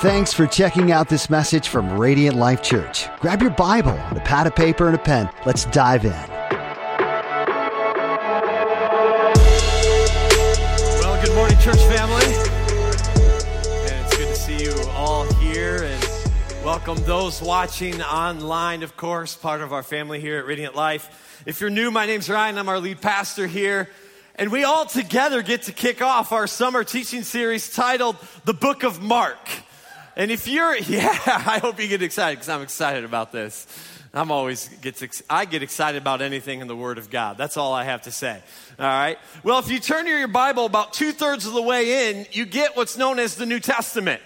Thanks for checking out this message from Radiant Life Church. Grab your Bible, a pad of paper, and a pen. Let's dive in. Well, good morning, church family. And it's good to see you all here and welcome those watching online, of course, part of our family here at Radiant Life. If you're new, my name's Ryan. I'm our lead pastor here. And we all together get to kick off our summer teaching series titled The Book of Mark. And if you're, yeah, I hope you get excited because I'm excited about this. I'm always gets I get excited about anything in the Word of God. That's all I have to say. All right. Well, if you turn your Bible about two thirds of the way in, you get what's known as the New Testament.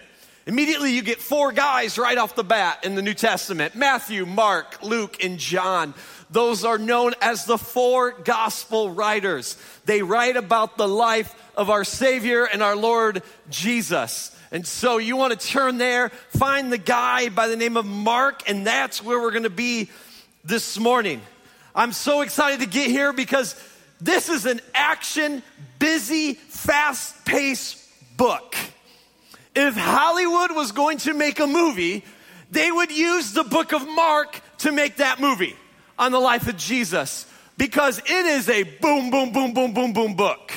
Immediately, you get four guys right off the bat in the New Testament Matthew, Mark, Luke, and John. Those are known as the four gospel writers. They write about the life of our Savior and our Lord Jesus. And so you want to turn there, find the guy by the name of Mark, and that's where we're going to be this morning. I'm so excited to get here because this is an action, busy, fast paced book. If Hollywood was going to make a movie, they would use the book of Mark to make that movie on the life of Jesus because it is a boom, boom, boom, boom, boom, boom book.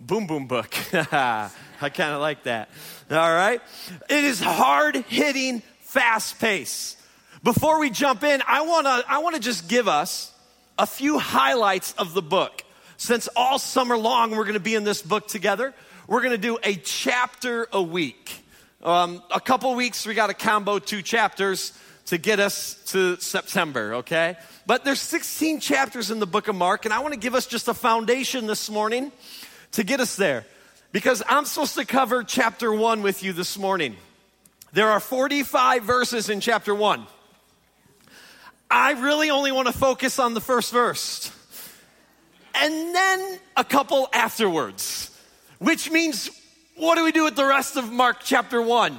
Boom, boom book. I kind of like that. All right? It is hard hitting, fast pace. Before we jump in, I wanna, I wanna just give us a few highlights of the book. Since all summer long we're gonna be in this book together, we're gonna do a chapter a week. Um, a couple weeks, we got a combo two chapters to get us to September, okay? But there's 16 chapters in the book of Mark, and I wanna give us just a foundation this morning to get us there because I'm supposed to cover chapter one with you this morning. There are 45 verses in chapter one. I really only want to focus on the first verse and then a couple afterwards, which means what do we do with the rest of Mark chapter one?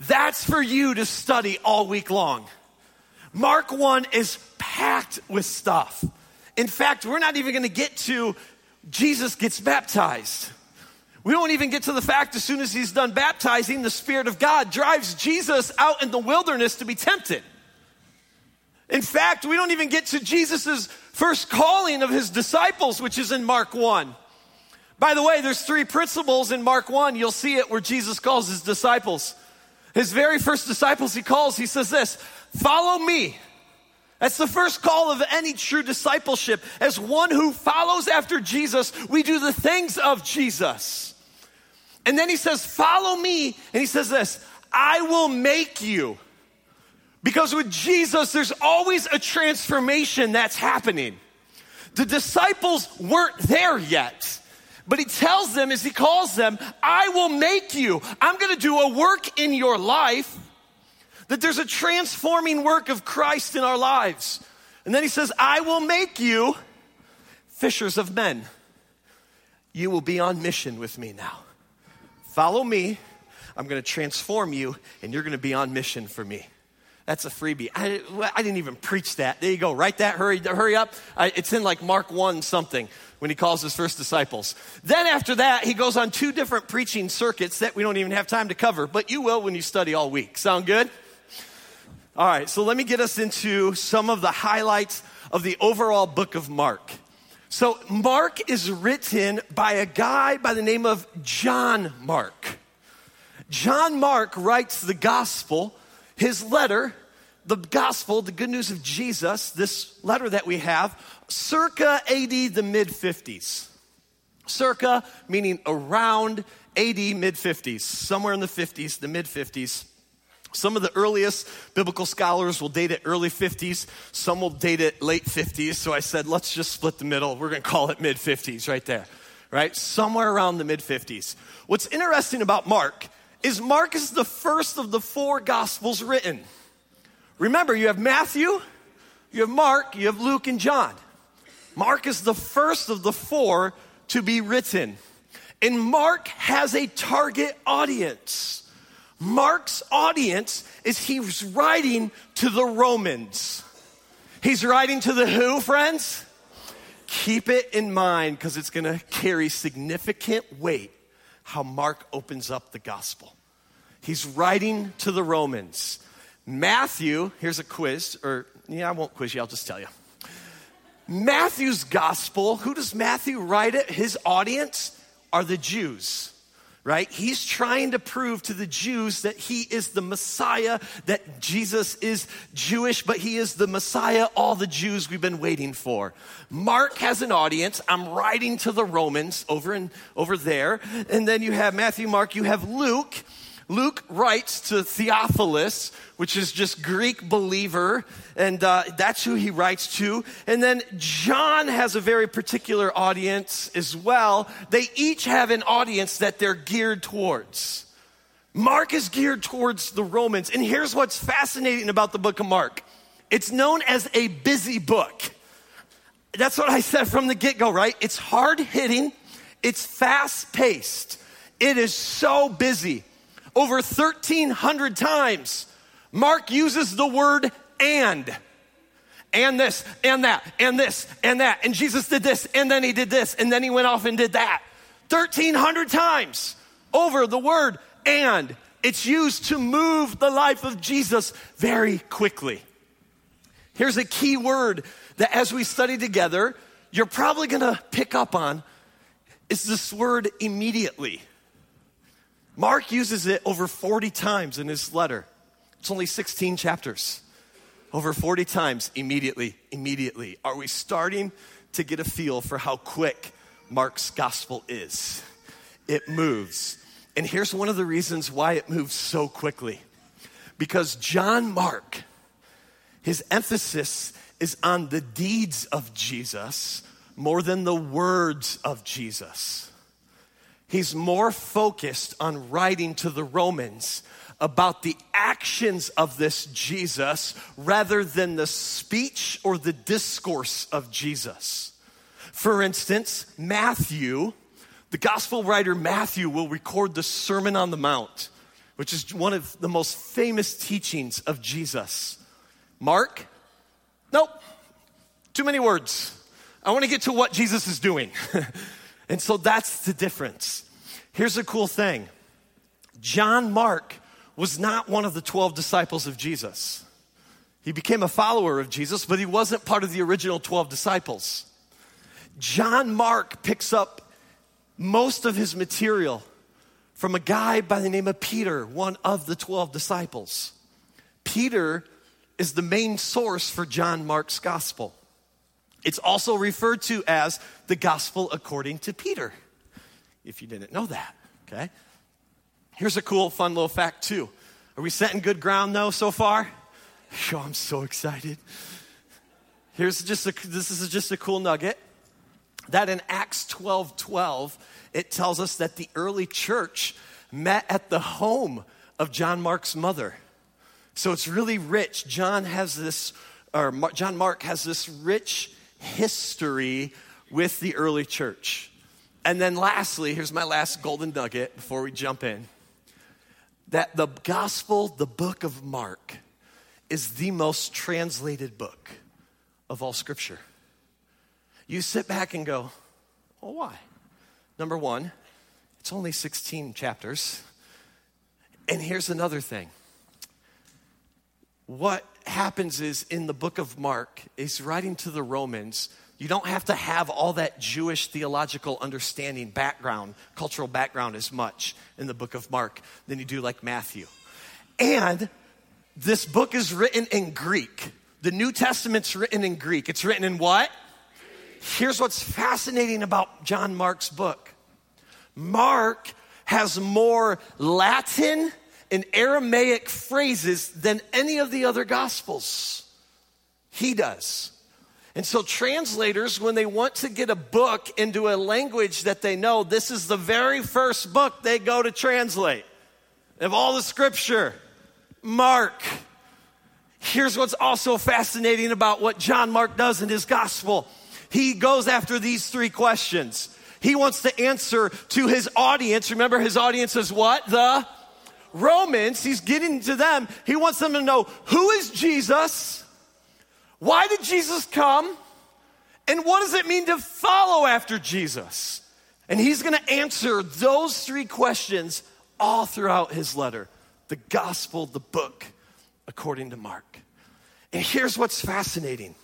That's for you to study all week long. Mark 1 is packed with stuff. In fact, we're not even going to get to Jesus gets baptized. We don't even get to the fact as soon as he's done baptizing, the Spirit of God drives Jesus out in the wilderness to be tempted. In fact, we don't even get to Jesus' first calling of his disciples, which is in Mark 1. By the way, there's three principles in Mark 1. You'll see it where Jesus calls his disciples. His very first disciples he calls, he says this Follow me. That's the first call of any true discipleship. As one who follows after Jesus, we do the things of Jesus. And then he says, Follow me. And he says this I will make you. Because with Jesus, there's always a transformation that's happening. The disciples weren't there yet. But he tells them as he calls them, I will make you. I'm going to do a work in your life that there's a transforming work of Christ in our lives. And then he says, I will make you fishers of men. You will be on mission with me now. Follow me. I'm going to transform you, and you're going to be on mission for me. That's a freebie. I, I, didn't even preach that. There you go. Write that. Hurry, hurry up. I, it's in like Mark 1 something when he calls his first disciples. Then after that, he goes on two different preaching circuits that we don't even have time to cover, but you will when you study all week. Sound good? All right, so let me get us into some of the highlights of the overall book of Mark. So, Mark is written by a guy by the name of John Mark. John Mark writes the gospel, his letter, the gospel, the good news of Jesus, this letter that we have, circa AD the mid 50s. Circa meaning around AD mid 50s, somewhere in the 50s, the mid 50s. Some of the earliest biblical scholars will date it early 50s, some will date it late 50s. So I said, let's just split the middle. We're going to call it mid 50s right there, right? Somewhere around the mid 50s. What's interesting about Mark is Mark is the first of the four gospels written. Remember, you have Matthew, you have Mark, you have Luke, and John. Mark is the first of the four to be written. And Mark has a target audience. Mark's audience is he's writing to the Romans. He's writing to the who, friends? Keep it in mind because it's going to carry significant weight how Mark opens up the gospel. He's writing to the Romans. Matthew, here's a quiz, or yeah, I won't quiz you, I'll just tell you. Matthew's gospel, who does Matthew write it? His audience are the Jews right? He's trying to prove to the Jews that he is the Messiah, that Jesus is Jewish, but he is the Messiah all the Jews we've been waiting for. Mark has an audience. I'm writing to the Romans over and over there. And then you have Matthew, Mark, you have Luke. Luke writes to Theophilus, which is just Greek believer, and uh, that's who he writes to. And then John has a very particular audience as well. They each have an audience that they're geared towards. Mark is geared towards the Romans. And here's what's fascinating about the book of Mark it's known as a busy book. That's what I said from the get go, right? It's hard hitting, it's fast paced, it is so busy. Over 1,300 times, Mark uses the word and. And this, and that, and this, and that. And Jesus did this, and then he did this, and then he went off and did that. 1,300 times over the word and. It's used to move the life of Jesus very quickly. Here's a key word that as we study together, you're probably gonna pick up on is this word immediately. Mark uses it over 40 times in his letter. It's only 16 chapters. Over 40 times, immediately, immediately. Are we starting to get a feel for how quick Mark's gospel is? It moves. And here's one of the reasons why it moves so quickly. Because John Mark, his emphasis is on the deeds of Jesus more than the words of Jesus. He's more focused on writing to the Romans about the actions of this Jesus rather than the speech or the discourse of Jesus. For instance, Matthew, the gospel writer Matthew, will record the Sermon on the Mount, which is one of the most famous teachings of Jesus. Mark, nope, too many words. I want to get to what Jesus is doing. And so that's the difference. Here's a cool thing John Mark was not one of the 12 disciples of Jesus. He became a follower of Jesus, but he wasn't part of the original 12 disciples. John Mark picks up most of his material from a guy by the name of Peter, one of the 12 disciples. Peter is the main source for John Mark's gospel. It's also referred to as the gospel according to Peter, if you didn't know that, okay? Here's a cool, fun little fact, too. Are we setting good ground, though, so far? Oh, I'm so excited. Here's just a, this is just a cool nugget that in Acts 12 12, it tells us that the early church met at the home of John Mark's mother. So it's really rich. John has this, or John Mark has this rich history with the early church. And then, lastly, here's my last golden nugget before we jump in that the gospel, the book of Mark, is the most translated book of all scripture. You sit back and go, well, why? Number one, it's only 16 chapters. And here's another thing what happens is in the book of Mark, he's writing to the Romans. You don't have to have all that Jewish theological understanding, background, cultural background as much in the book of Mark than you do like Matthew. And this book is written in Greek. The New Testament's written in Greek. It's written in what? Here's what's fascinating about John Mark's book Mark has more Latin in Aramaic phrases than any of the other gospels. He does. And so, translators, when they want to get a book into a language that they know, this is the very first book they go to translate of all the scripture. Mark. Here's what's also fascinating about what John Mark does in his gospel. He goes after these three questions. He wants to answer to his audience. Remember, his audience is what? The Romans, he's getting to them. He wants them to know who is Jesus? Why did Jesus come? And what does it mean to follow after Jesus? And he's going to answer those three questions all throughout his letter. the gospel, the book, according to Mark. And here's what's fascinating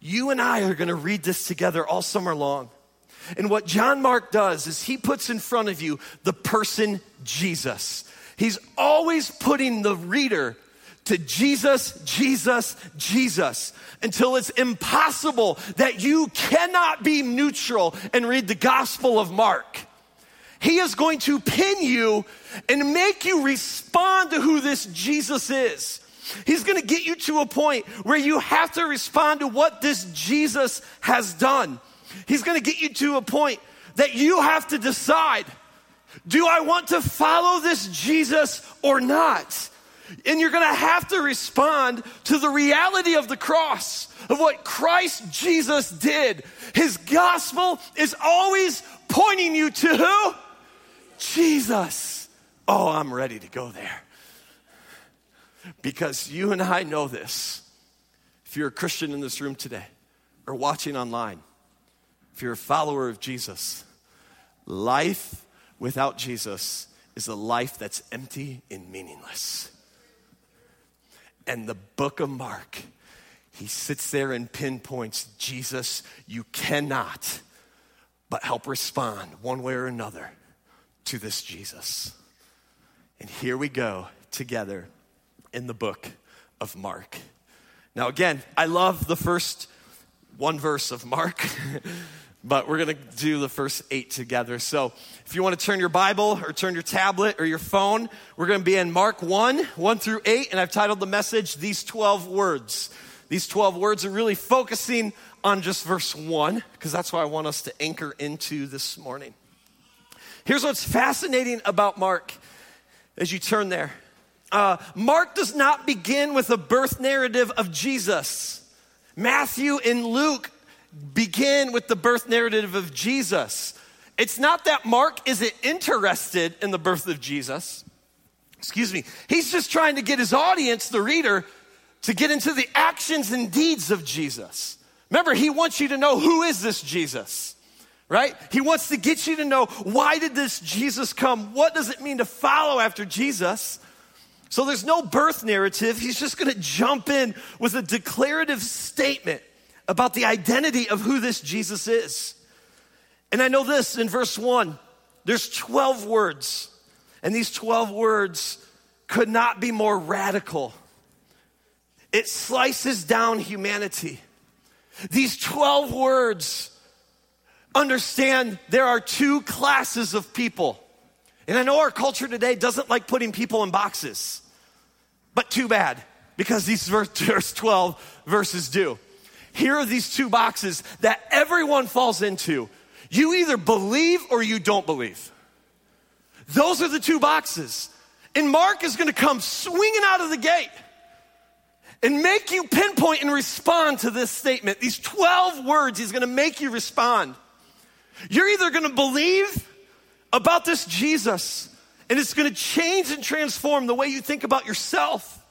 you and I are going to read this together all summer long. And what John Mark does is he puts in front of you the person Jesus. He's always putting the reader to Jesus, Jesus, Jesus until it's impossible that you cannot be neutral and read the Gospel of Mark. He is going to pin you and make you respond to who this Jesus is. He's going to get you to a point where you have to respond to what this Jesus has done. He's going to get you to a point that you have to decide do I want to follow this Jesus or not? And you're going to have to respond to the reality of the cross, of what Christ Jesus did. His gospel is always pointing you to who? Jesus. Oh, I'm ready to go there. Because you and I know this. If you're a Christian in this room today or watching online, if you're a follower of Jesus, life without Jesus is a life that's empty and meaningless. And the book of Mark, he sits there and pinpoints Jesus, you cannot but help respond one way or another to this Jesus. And here we go together in the book of Mark. Now, again, I love the first one verse of Mark. but we're going to do the first eight together. So if you want to turn your Bible or turn your tablet or your phone, we're going to be in Mark 1, 1 through 8, and I've titled the message, These 12 Words. These 12 words are really focusing on just verse 1, because that's what I want us to anchor into this morning. Here's what's fascinating about Mark as you turn there. Uh, Mark does not begin with a birth narrative of Jesus. Matthew and Luke begin with the birth narrative of Jesus. It's not that Mark isn't interested in the birth of Jesus. Excuse me. He's just trying to get his audience, the reader, to get into the actions and deeds of Jesus. Remember, he wants you to know who is this Jesus? Right? He wants to get you to know why did this Jesus come? What does it mean to follow after Jesus? So there's no birth narrative. He's just going to jump in with a declarative statement about the identity of who this Jesus is. And I know this in verse 1 there's 12 words, and these 12 words could not be more radical. It slices down humanity. These 12 words understand there are two classes of people. And I know our culture today doesn't like putting people in boxes, but too bad, because these verse 12 verses do here are these two boxes that everyone falls into. You either believe or you don't believe. Those are the two boxes. And Mark is going to come swinging out of the gate and make you pinpoint and respond to this statement. These 12 words, he's going to make you respond. You're either going to believe about this Jesus, and it's going to change and transform the way you think about yourself,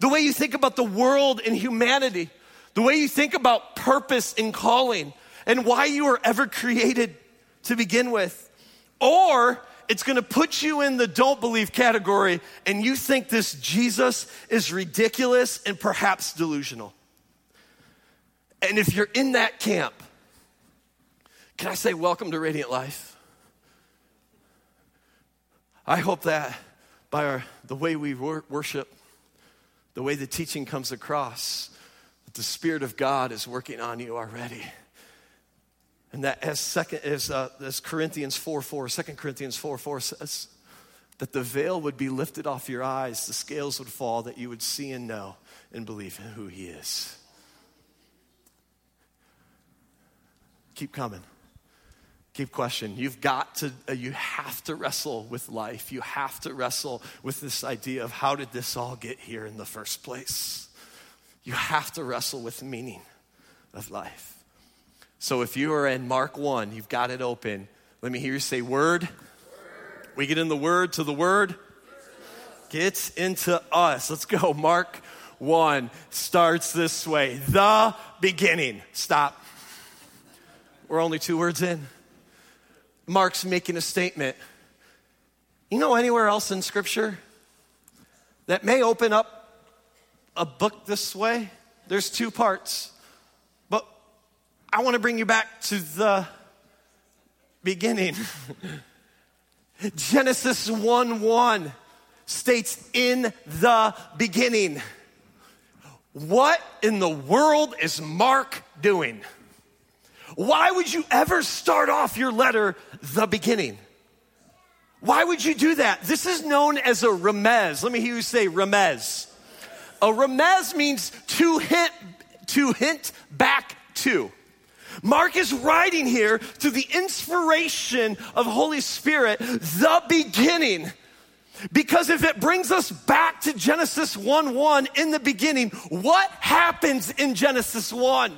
the way you think about the world and humanity the way you think about purpose and calling and why you were ever created to begin with. Or it's gonna put you in the don't believe category and you think this Jesus is ridiculous and perhaps delusional. And if you're in that camp, can I say welcome to Radiant Life? I hope that by our, the way we wor- worship, the way the teaching comes across, the Spirit of God is working on you already. And that as second as, uh, as Corinthians 4 4, 2 Corinthians 4 4 says, that the veil would be lifted off your eyes, the scales would fall, that you would see and know and believe in who He is. Keep coming. Keep questioning. You've got to, uh, you have to wrestle with life. You have to wrestle with this idea of how did this all get here in the first place? You have to wrestle with the meaning of life. So if you are in Mark 1, you've got it open. Let me hear you say, Word. word. We get in the Word to the Word. Gets into us. Let's go. Mark 1 starts this way The beginning. Stop. We're only two words in. Mark's making a statement. You know anywhere else in Scripture that may open up a book this way. There's two parts. But I want to bring you back to the beginning. Genesis 1 1 states, In the beginning. What in the world is Mark doing? Why would you ever start off your letter the beginning? Why would you do that? This is known as a remez. Let me hear you say remez. A remez means to hint, to hint back to. Mark is writing here to the inspiration of Holy Spirit, the beginning. Because if it brings us back to Genesis 1 1 in the beginning, what happens in Genesis 1?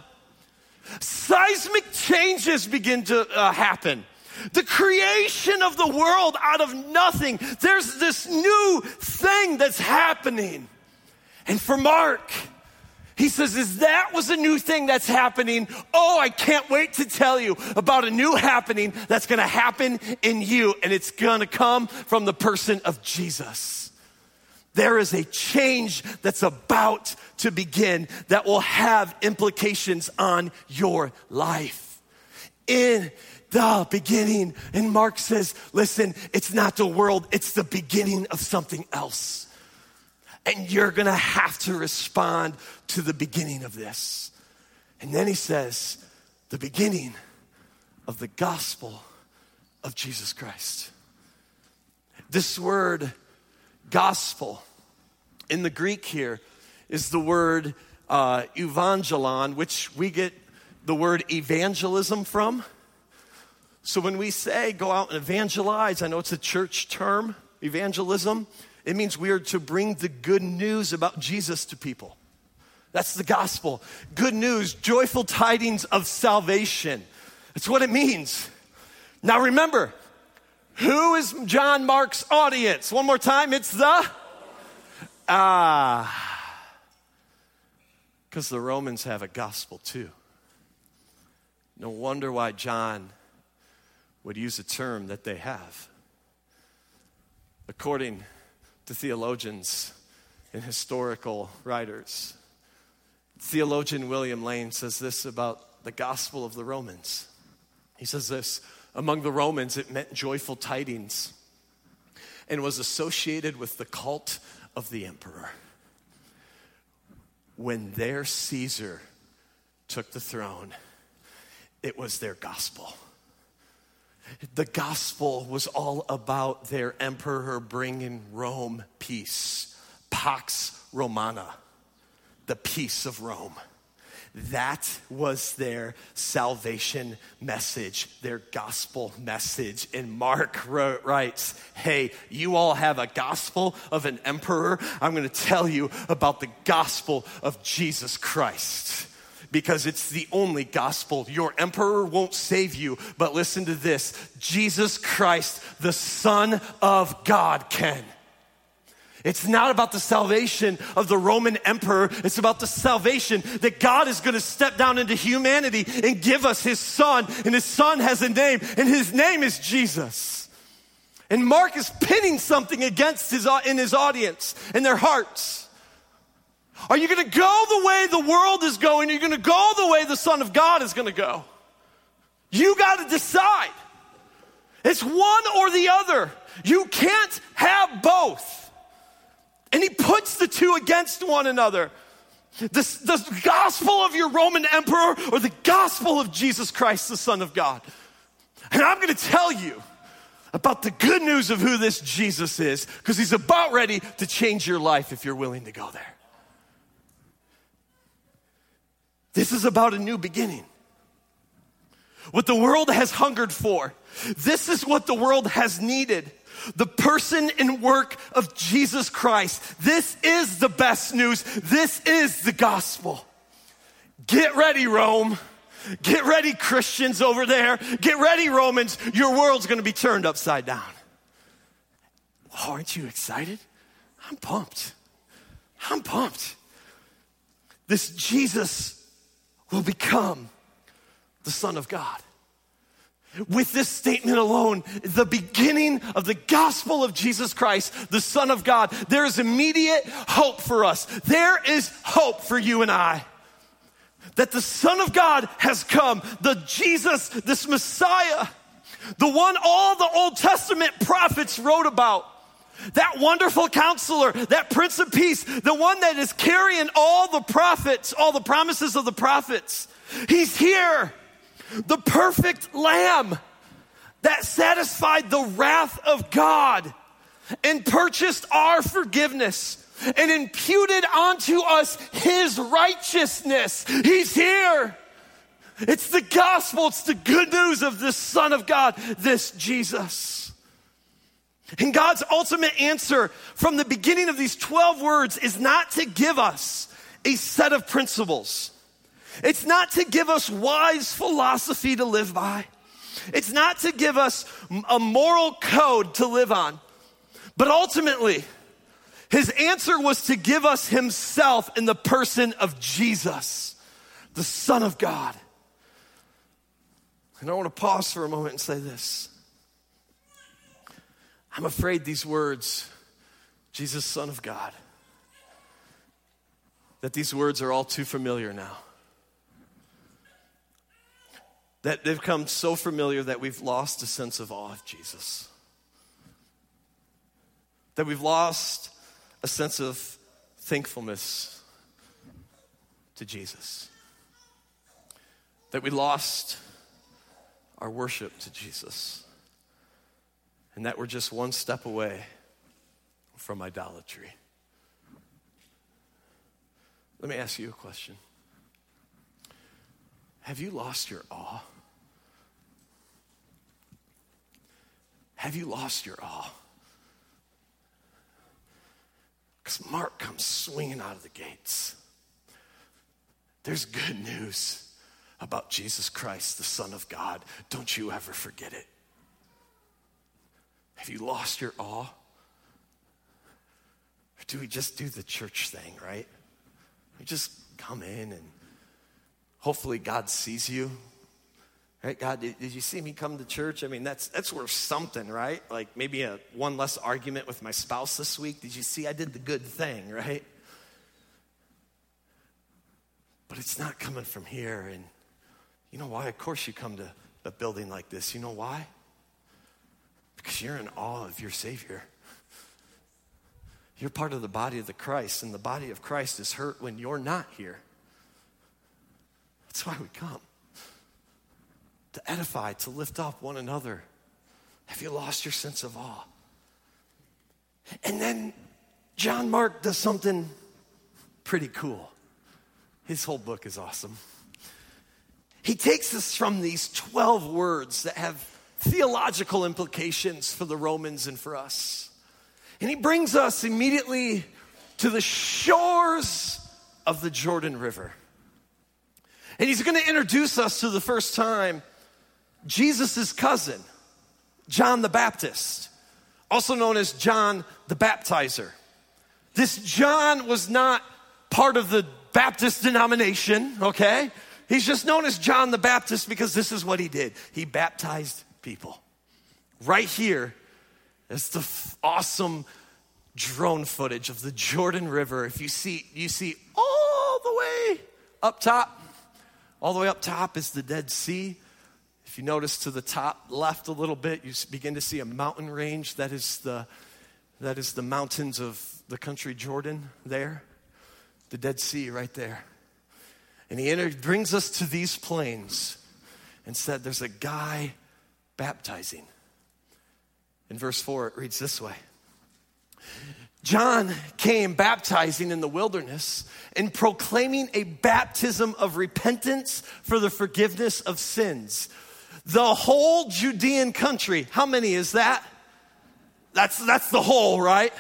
Seismic changes begin to uh, happen. The creation of the world out of nothing. There's this new thing that's happening. And for Mark, he says, Is that was a new thing that's happening? Oh, I can't wait to tell you about a new happening that's gonna happen in you, and it's gonna come from the person of Jesus. There is a change that's about to begin that will have implications on your life. In the beginning, and Mark says, Listen, it's not the world, it's the beginning of something else. And you're gonna have to respond to the beginning of this. And then he says, the beginning of the gospel of Jesus Christ. This word, gospel, in the Greek here is the word uh, evangelon, which we get the word evangelism from. So when we say go out and evangelize, I know it's a church term, evangelism. It means we are to bring the good news about Jesus to people. That's the gospel. Good news, joyful tidings of salvation. That's what it means. Now remember, who is John Mark's audience? One more time, it's the ah. Because the Romans have a gospel too. No wonder why John would use a term that they have. According to theologians and historical writers. Theologian William Lane says this about the gospel of the Romans. He says this among the Romans, it meant joyful tidings and was associated with the cult of the emperor. When their Caesar took the throne, it was their gospel. The gospel was all about their emperor bringing Rome peace, Pax Romana, the peace of Rome. That was their salvation message, their gospel message. And Mark wrote, writes, Hey, you all have a gospel of an emperor. I'm going to tell you about the gospel of Jesus Christ because it's the only gospel. Your emperor won't save you, but listen to this Jesus Christ, the Son of God, can. It's not about the salvation of the Roman emperor. It's about the salvation that God is going to step down into humanity and give us his son. And his son has a name, and his name is Jesus. And Mark is pinning something against his, in his audience, in their hearts. Are you going to go the way the world is going? Are you going to go the way the Son of God is going to go? You got to decide. It's one or the other. You can't have both. And he puts the two against one another. The, the gospel of your Roman emperor or the gospel of Jesus Christ, the Son of God. And I'm going to tell you about the good news of who this Jesus is because he's about ready to change your life if you're willing to go there. This is about a new beginning. What the world has hungered for. This is what the world has needed. The person and work of Jesus Christ. This is the best news. This is the gospel. Get ready, Rome. Get ready, Christians over there. Get ready, Romans. Your world's going to be turned upside down. Oh, aren't you excited? I'm pumped. I'm pumped. This Jesus will become the Son of God. with this statement alone, the beginning of the gospel of Jesus Christ, the Son of God, there is immediate hope for us. There is hope for you and I. That the Son of God has come, the Jesus, this Messiah, the one all the Old Testament prophets wrote about. That wonderful counselor, that Prince of Peace, the one that is carrying all the prophets, all the promises of the prophets. He's here the perfect lamb that satisfied the wrath of God and purchased our forgiveness and imputed onto us his righteousness. He's here. It's the gospel, it's the good news of this Son of God, this Jesus. And God's ultimate answer from the beginning of these 12 words is not to give us a set of principles. It's not to give us wise philosophy to live by. It's not to give us a moral code to live on. But ultimately, his answer was to give us himself in the person of Jesus, the Son of God. And I want to pause for a moment and say this. I'm afraid these words, Jesus, Son of God, that these words are all too familiar now that they've become so familiar that we've lost a sense of awe of Jesus. That we've lost a sense of thankfulness to Jesus. That we lost our worship to Jesus. And that we're just one step away from idolatry. Let me ask you a question. Have you lost your awe? Have you lost your awe? Because Mark comes swinging out of the gates. There's good news about Jesus Christ, the Son of God. Don't you ever forget it. Have you lost your awe? Or do we just do the church thing, right? We just come in and hopefully God sees you Right? God, did, did, you see me come to church? I mean, that's, that's worth something, right? Like maybe a one less argument with my spouse this week. Did you see I did the good thing, right? But it's not coming from here. And you know why? Of course you come to a building like this. You know why? Because you're in awe of your Savior. You're part of the body of the Christ, and the body of Christ is hurt when you're not here. That's why we come to edify, to lift up one another? Have you lost your sense of awe? And then John Mark does something pretty cool. His whole book is awesome. He takes us from these 12 words that have theological implications for the Romans and for us. And he brings us immediately to the shores of the Jordan River. And he's going to introduce us to the first time Jesus' cousin, John the Baptist, also known as John the Baptizer. This John was not part of the Baptist denomination, okay? He's just known as John the Baptist because this is what he did. He baptized people. Right here is the f- awesome drone footage of the Jordan River. If you see, you see all the way up top, all the way up top is the Dead Sea. If you notice to the top left a little bit, you begin to see a mountain range. That is the, that is the mountains of the country Jordan there, the Dead Sea right there. And he entered, brings us to these plains and said, There's a guy baptizing. In verse 4, it reads this way John came baptizing in the wilderness and proclaiming a baptism of repentance for the forgiveness of sins. The whole Judean country. How many is that? That's, that's the whole, right?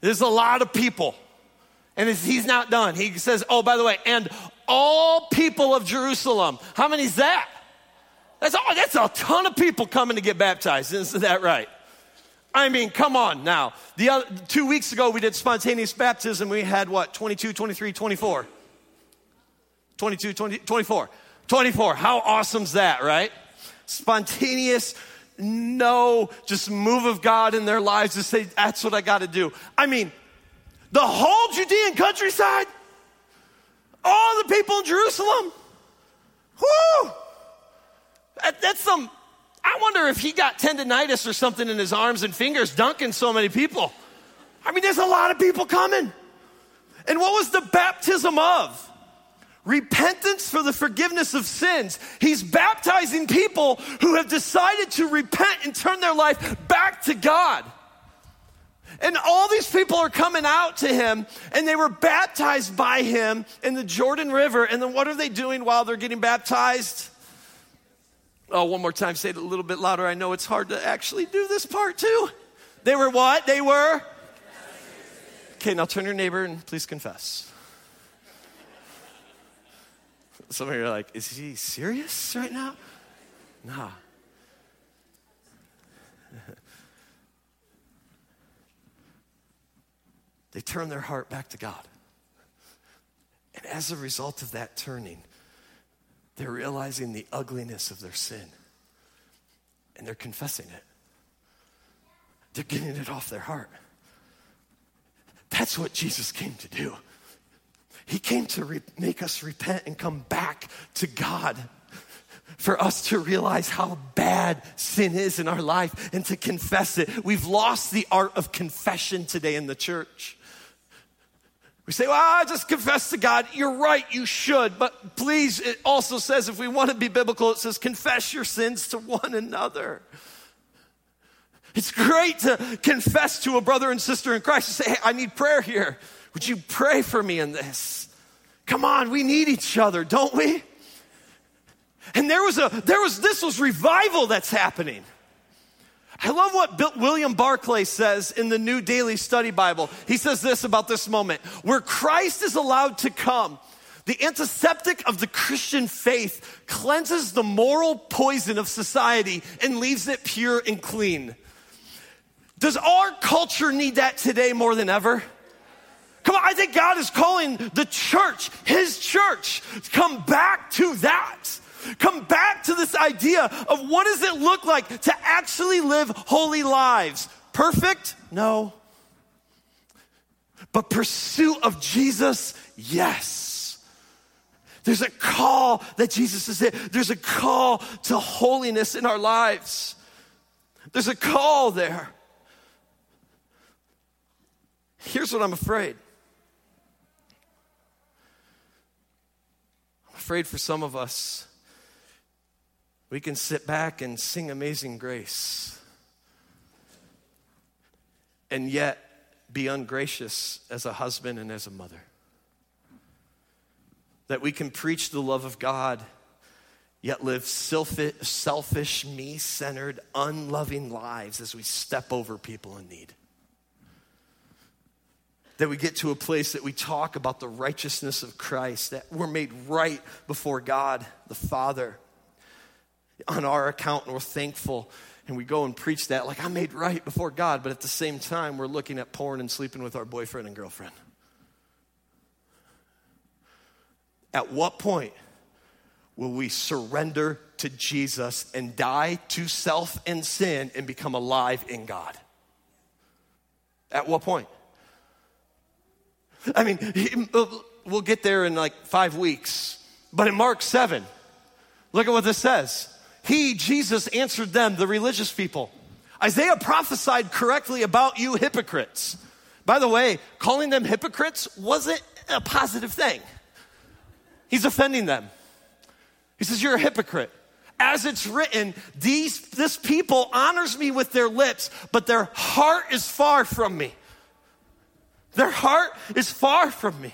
There's a lot of people. And he's not done. He says, oh, by the way, and all people of Jerusalem. How many is that? That's, oh, that's a ton of people coming to get baptized. Isn't that right? I mean, come on now. The other, two weeks ago, we did spontaneous baptism. We had what, 22, 23, 24? 22, 20, 24. 24. How awesome's that, right? spontaneous, no, just move of God in their lives to say, that's what I got to do. I mean, the whole Judean countryside, all the people in Jerusalem, whoo! That, that's some, I wonder if he got tendonitis or something in his arms and fingers dunking so many people. I mean, there's a lot of people coming. And what was the baptism of? repentance for the forgiveness of sins. He's baptizing people who have decided to repent and turn their life back to God. And all these people are coming out to him, and they were baptized by him in the Jordan River. And then what are they doing while they're getting baptized? Oh, one more time, say it a little bit louder. I know it's hard to actually do this part too. They were what? They were? Okay, now turn your neighbor and please confess. Some of you are like, is he serious right now? Nah. they turn their heart back to God. And as a result of that turning, they're realizing the ugliness of their sin. And they're confessing it. They're getting it off their heart. That's what Jesus came to do. He came to re- make us repent and come back to God. For us to realize how bad sin is in our life and to confess it. We've lost the art of confession today in the church. We say, well, I just confess to God. You're right, you should. But please, it also says, if we want to be biblical, it says, confess your sins to one another. It's great to confess to a brother and sister in Christ and say, hey, I need prayer here. Would you pray for me in this? Come on, we need each other, don't we? And there was a, there was, this was revival that's happening. I love what Bill, William Barclay says in the New Daily Study Bible. He says this about this moment where Christ is allowed to come. The antiseptic of the Christian faith cleanses the moral poison of society and leaves it pure and clean. Does our culture need that today more than ever? Come on, I think God is calling the church, His church, to come back to that. Come back to this idea of what does it look like to actually live holy lives? Perfect? No. But pursuit of Jesus? Yes. There's a call that Jesus is in. There's a call to holiness in our lives. There's a call there. Here's what I'm afraid I'm afraid for some of us, we can sit back and sing Amazing Grace and yet be ungracious as a husband and as a mother. That we can preach the love of God, yet live selfish, me centered, unloving lives as we step over people in need that we get to a place that we talk about the righteousness of Christ, that we're made right before God the Father on our account, and we're thankful. And we go and preach that like I'm made right before God, but at the same time, we're looking at porn and sleeping with our boyfriend and girlfriend. At what point will we surrender to Jesus and die to self and sin and become alive in God? At what point? I mean, we'll get there in like five weeks. But in Mark 7, look at what this says. He, Jesus, answered them, the religious people. Isaiah prophesied correctly about you hypocrites. By the way, calling them hypocrites wasn't a positive thing. He's offending them. He says, You're a hypocrite. As it's written, these, this people honors me with their lips, but their heart is far from me. Their heart is far from me.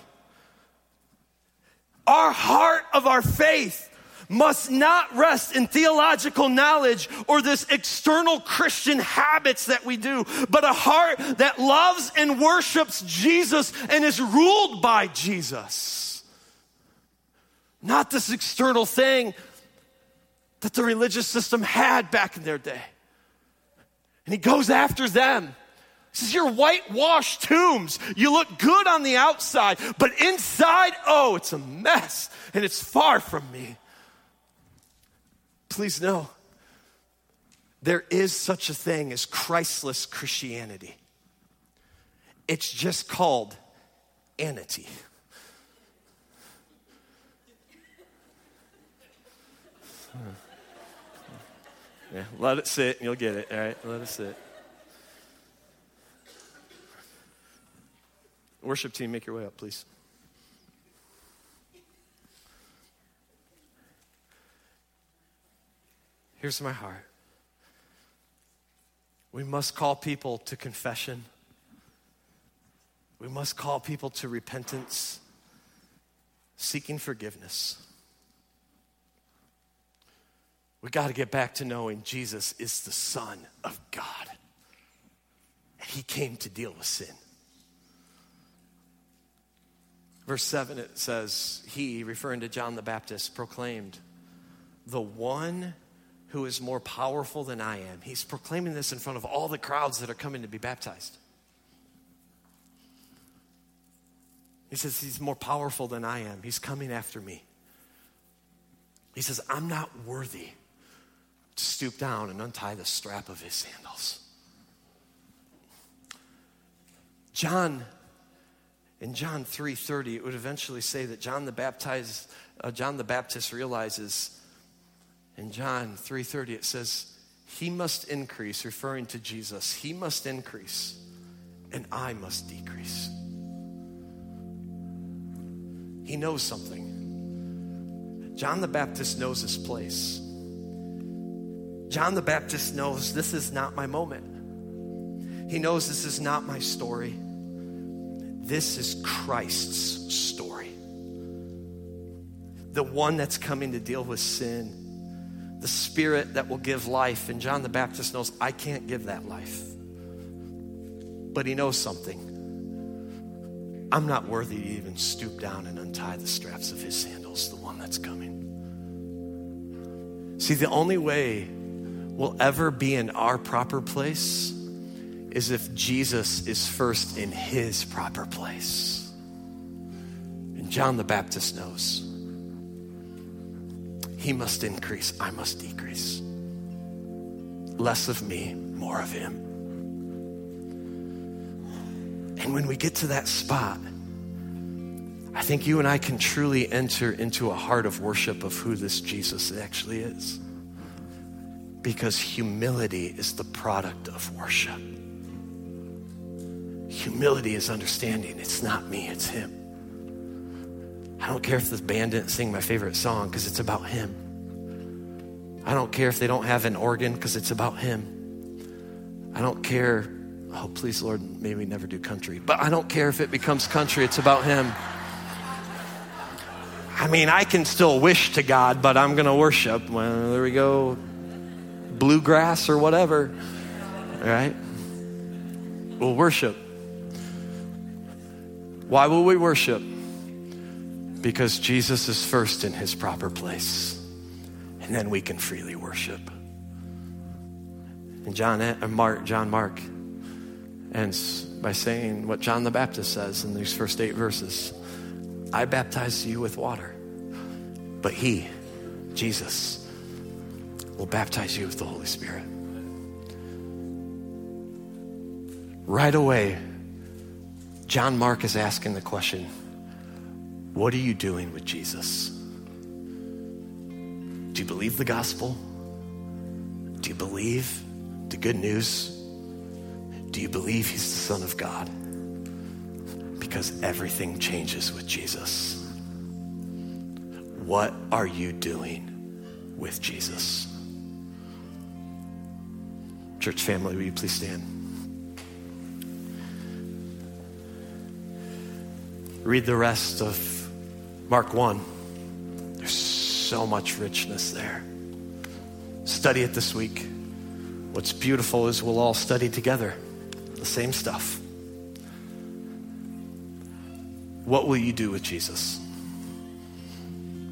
Our heart of our faith must not rest in theological knowledge or this external Christian habits that we do, but a heart that loves and worships Jesus and is ruled by Jesus. Not this external thing that the religious system had back in their day. And he goes after them. He says, You're whitewashed tombs. You look good on the outside, but inside, oh, it's a mess and it's far from me. Please know there is such a thing as Christless Christianity. It's just called anity. Yeah, let it sit and you'll get it. All right, let it sit. Worship team, make your way up, please. Here's my heart. We must call people to confession. We must call people to repentance, seeking forgiveness. We got to get back to knowing Jesus is the Son of God. And He came to deal with sin. Verse 7, it says, He, referring to John the Baptist, proclaimed, The one who is more powerful than I am. He's proclaiming this in front of all the crowds that are coming to be baptized. He says, He's more powerful than I am. He's coming after me. He says, I'm not worthy to stoop down and untie the strap of his sandals. John, in John 3:30, it would eventually say that John the Baptist, uh, John the Baptist realizes in John 3:30 it says, "He must increase," referring to Jesus. He must increase, and I must decrease. He knows something. John the Baptist knows his place. John the Baptist knows this is not my moment. He knows this is not my story. This is Christ's story. The one that's coming to deal with sin the spirit that will give life. And John the Baptist knows, I can't give that life. But he knows something. I'm not worthy to even stoop down and untie the straps of his sandals, the one that's coming. See, the only way we'll ever be in our proper place is if Jesus is first in his proper place. And John the Baptist knows. He must increase, I must decrease. Less of me, more of Him. And when we get to that spot, I think you and I can truly enter into a heart of worship of who this Jesus actually is. Because humility is the product of worship. Humility is understanding it's not me, it's Him. I don't care if this band didn't sing my favorite song because it's about Him. I don't care if they don't have an organ because it's about Him. I don't care. Oh, please, Lord, may we never do country. But I don't care if it becomes country, it's about Him. I mean, I can still wish to God, but I'm going to worship. Well, there we go. Bluegrass or whatever. All right? We'll worship. Why will we worship? Because Jesus is first in his proper place. And then we can freely worship. And John, uh, Mark, John Mark ends by saying what John the Baptist says in these first eight verses I baptize you with water, but he, Jesus, will baptize you with the Holy Spirit. Right away, John Mark is asking the question what are you doing with Jesus? Do you believe the gospel? Do you believe the good news? Do you believe he's the Son of God? Because everything changes with Jesus. What are you doing with Jesus? Church family, will you please stand? Read the rest of Mark 1. There's so much richness there. Study it this week. What's beautiful is we'll all study together the same stuff. What will you do with Jesus?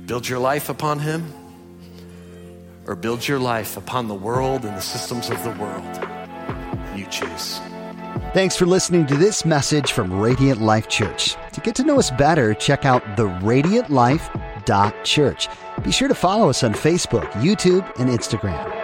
Build your life upon him or build your life upon the world and the systems of the world? You choose. Thanks for listening to this message from Radiant Life Church. To get to know us better, check out theradiantlife.church. Be sure to follow us on Facebook, YouTube, and Instagram.